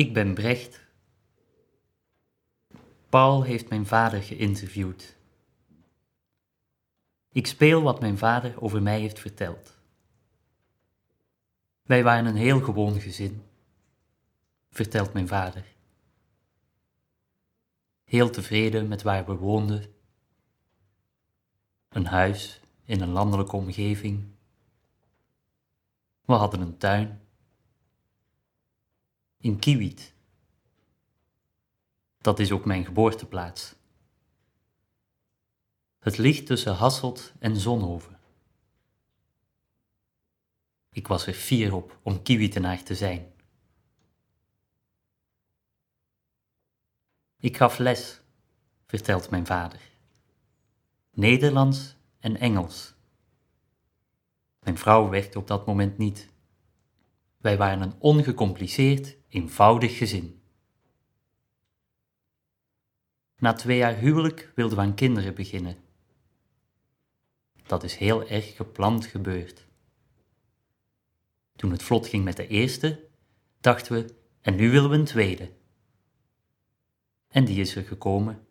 Ik ben Brecht. Paul heeft mijn vader geïnterviewd. Ik speel wat mijn vader over mij heeft verteld. Wij waren een heel gewoon gezin, vertelt mijn vader. Heel tevreden met waar we woonden. Een huis in een landelijke omgeving. We hadden een tuin in Kiewit. Dat is ook mijn geboorteplaats. Het ligt tussen Hasselt en Zonhoven. Ik was er fier op om Kiewitenaar te zijn. Ik gaf les, vertelt mijn vader. Nederlands en Engels. Mijn vrouw werkte op dat moment niet. Wij waren een ongecompliceerd, eenvoudig gezin. Na twee jaar huwelijk wilden we aan kinderen beginnen. Dat is heel erg gepland gebeurd. Toen het vlot ging met de eerste, dachten we, en nu willen we een tweede. En die is er gekomen.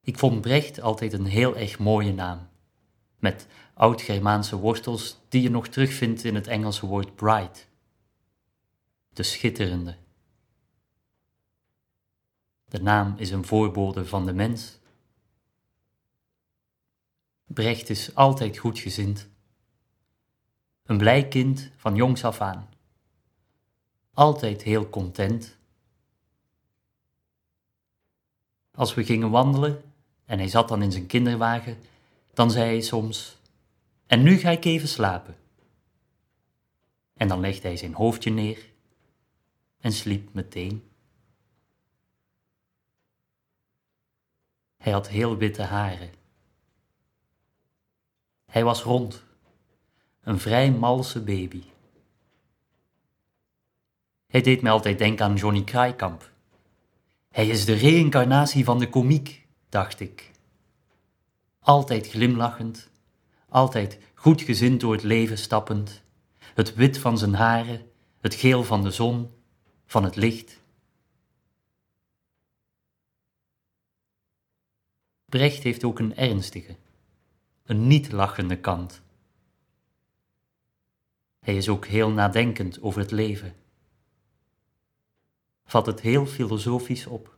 Ik vond Brecht altijd een heel erg mooie naam met oud-Germaanse wortels die je nog terugvindt in het Engelse woord bright. De schitterende. De naam is een voorbode van de mens. Brecht is altijd goedgezind. Een blij kind van jongs af aan. Altijd heel content. Als we gingen wandelen en hij zat dan in zijn kinderwagen, dan zei hij soms: En nu ga ik even slapen. En dan legde hij zijn hoofdje neer en sliep meteen. Hij had heel witte haren. Hij was rond, een vrij malse baby. Hij deed me altijd denken aan Johnny Kraaikamp. Hij is de reïncarnatie van de komiek, dacht ik altijd glimlachend, altijd goedgezind door het leven stappend, het wit van zijn haren, het geel van de zon, van het licht. Brecht heeft ook een ernstige, een niet lachende kant. Hij is ook heel nadenkend over het leven. Vat het heel filosofisch op.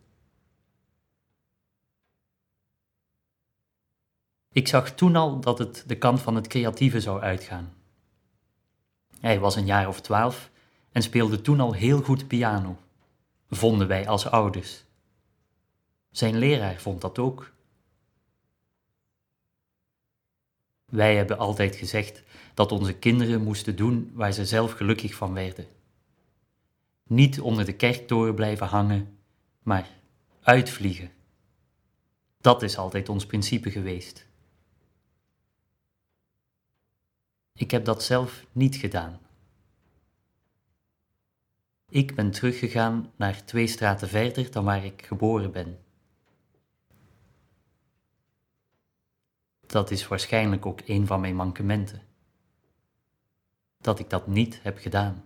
Ik zag toen al dat het de kant van het creatieve zou uitgaan. Hij was een jaar of twaalf en speelde toen al heel goed piano, vonden wij als ouders. Zijn leraar vond dat ook. Wij hebben altijd gezegd dat onze kinderen moesten doen waar ze zelf gelukkig van werden. Niet onder de kerktoren blijven hangen, maar uitvliegen. Dat is altijd ons principe geweest. Ik heb dat zelf niet gedaan. Ik ben teruggegaan naar twee straten verder dan waar ik geboren ben. Dat is waarschijnlijk ook een van mijn mankementen. Dat ik dat niet heb gedaan.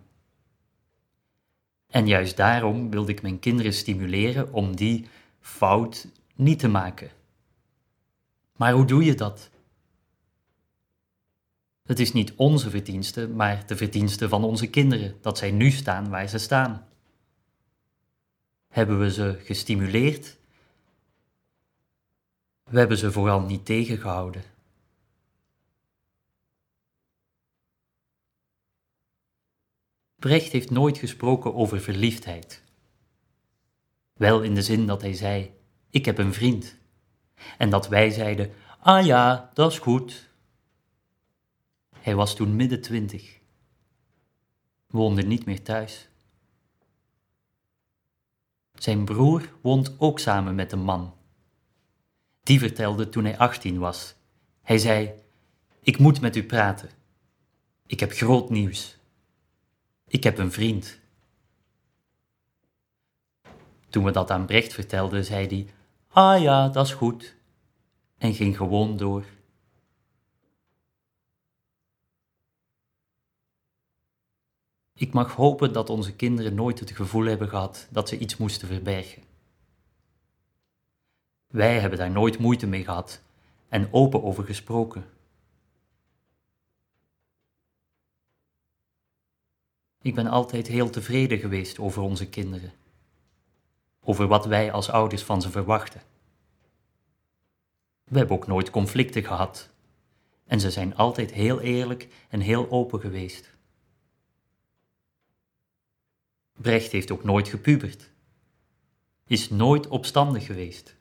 En juist daarom wilde ik mijn kinderen stimuleren om die fout niet te maken. Maar hoe doe je dat? Het is niet onze verdienste, maar de verdienste van onze kinderen, dat zij nu staan waar ze staan. Hebben we ze gestimuleerd? We hebben ze vooral niet tegengehouden. Brecht heeft nooit gesproken over verliefdheid. Wel in de zin dat hij zei: Ik heb een vriend. En dat wij zeiden: Ah ja, dat is goed, hij was toen midden twintig, woonde niet meer thuis. Zijn broer woont ook samen met een man. Die vertelde toen hij 18 was. Hij zei: Ik moet met u praten. Ik heb groot nieuws. Ik heb een vriend. Toen we dat aan Brecht vertelden, zei hij: Ah ja, dat is goed. En ging gewoon door. Ik mag hopen dat onze kinderen nooit het gevoel hebben gehad dat ze iets moesten verbergen. Wij hebben daar nooit moeite mee gehad en open over gesproken. Ik ben altijd heel tevreden geweest over onze kinderen, over wat wij als ouders van ze verwachten. We hebben ook nooit conflicten gehad en ze zijn altijd heel eerlijk en heel open geweest. Brecht heeft ook nooit gepubert, is nooit opstandig geweest.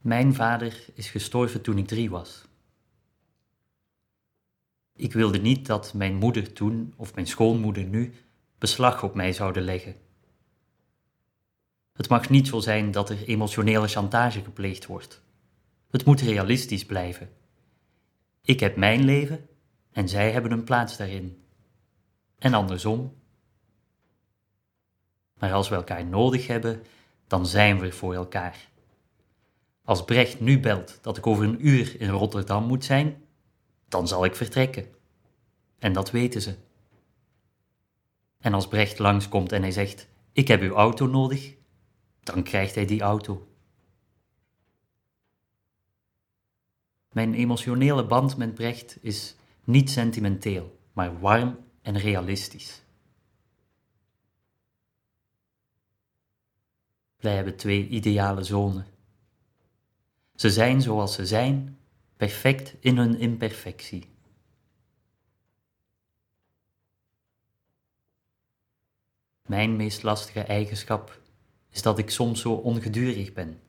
Mijn vader is gestorven toen ik drie was. Ik wilde niet dat mijn moeder toen, of mijn schoonmoeder nu, beslag op mij zouden leggen. Het mag niet zo zijn dat er emotionele chantage gepleegd wordt. Het moet realistisch blijven. Ik heb mijn leven en zij hebben een plaats daarin. En andersom. Maar als we elkaar nodig hebben, dan zijn we voor elkaar. Als Brecht nu belt dat ik over een uur in Rotterdam moet zijn, dan zal ik vertrekken. En dat weten ze. En als Brecht langskomt en hij zegt: Ik heb uw auto nodig, dan krijgt hij die auto. Mijn emotionele band met Brecht is niet sentimenteel, maar warm en realistisch. Wij hebben twee ideale zonen. Ze zijn zoals ze zijn, perfect in hun imperfectie. Mijn meest lastige eigenschap is dat ik soms zo ongedurig ben.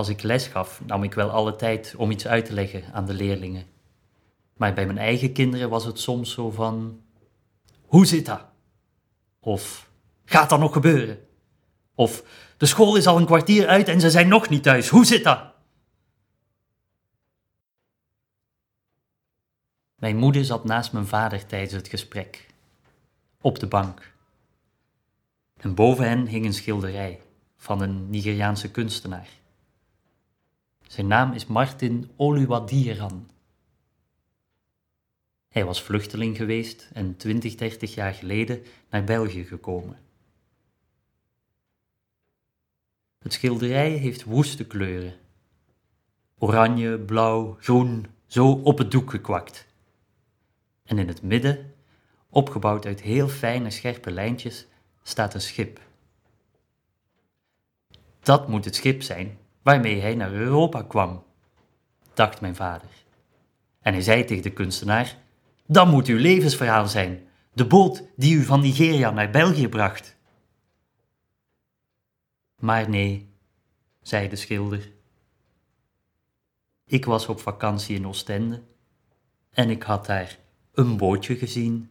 Als ik les gaf, nam ik wel alle tijd om iets uit te leggen aan de leerlingen. Maar bij mijn eigen kinderen was het soms zo van: Hoe zit dat? Of gaat dat nog gebeuren? Of de school is al een kwartier uit en ze zijn nog niet thuis. Hoe zit dat? Mijn moeder zat naast mijn vader tijdens het gesprek, op de bank. En boven hen hing een schilderij van een Nigeriaanse kunstenaar. Zijn naam is Martin Oluwadiran. Hij was vluchteling geweest en 20, 30 jaar geleden naar België gekomen. Het schilderij heeft woeste kleuren. Oranje, blauw, groen, zo op het doek gekwakt. En in het midden, opgebouwd uit heel fijne scherpe lijntjes, staat een schip. Dat moet het schip zijn waarmee hij naar Europa kwam, dacht mijn vader. En hij zei tegen de kunstenaar: Dat moet uw levensverhaal zijn, de boot die u van Nigeria naar België bracht. Maar nee, zei de schilder. Ik was op vakantie in Oostende en ik had daar een bootje gezien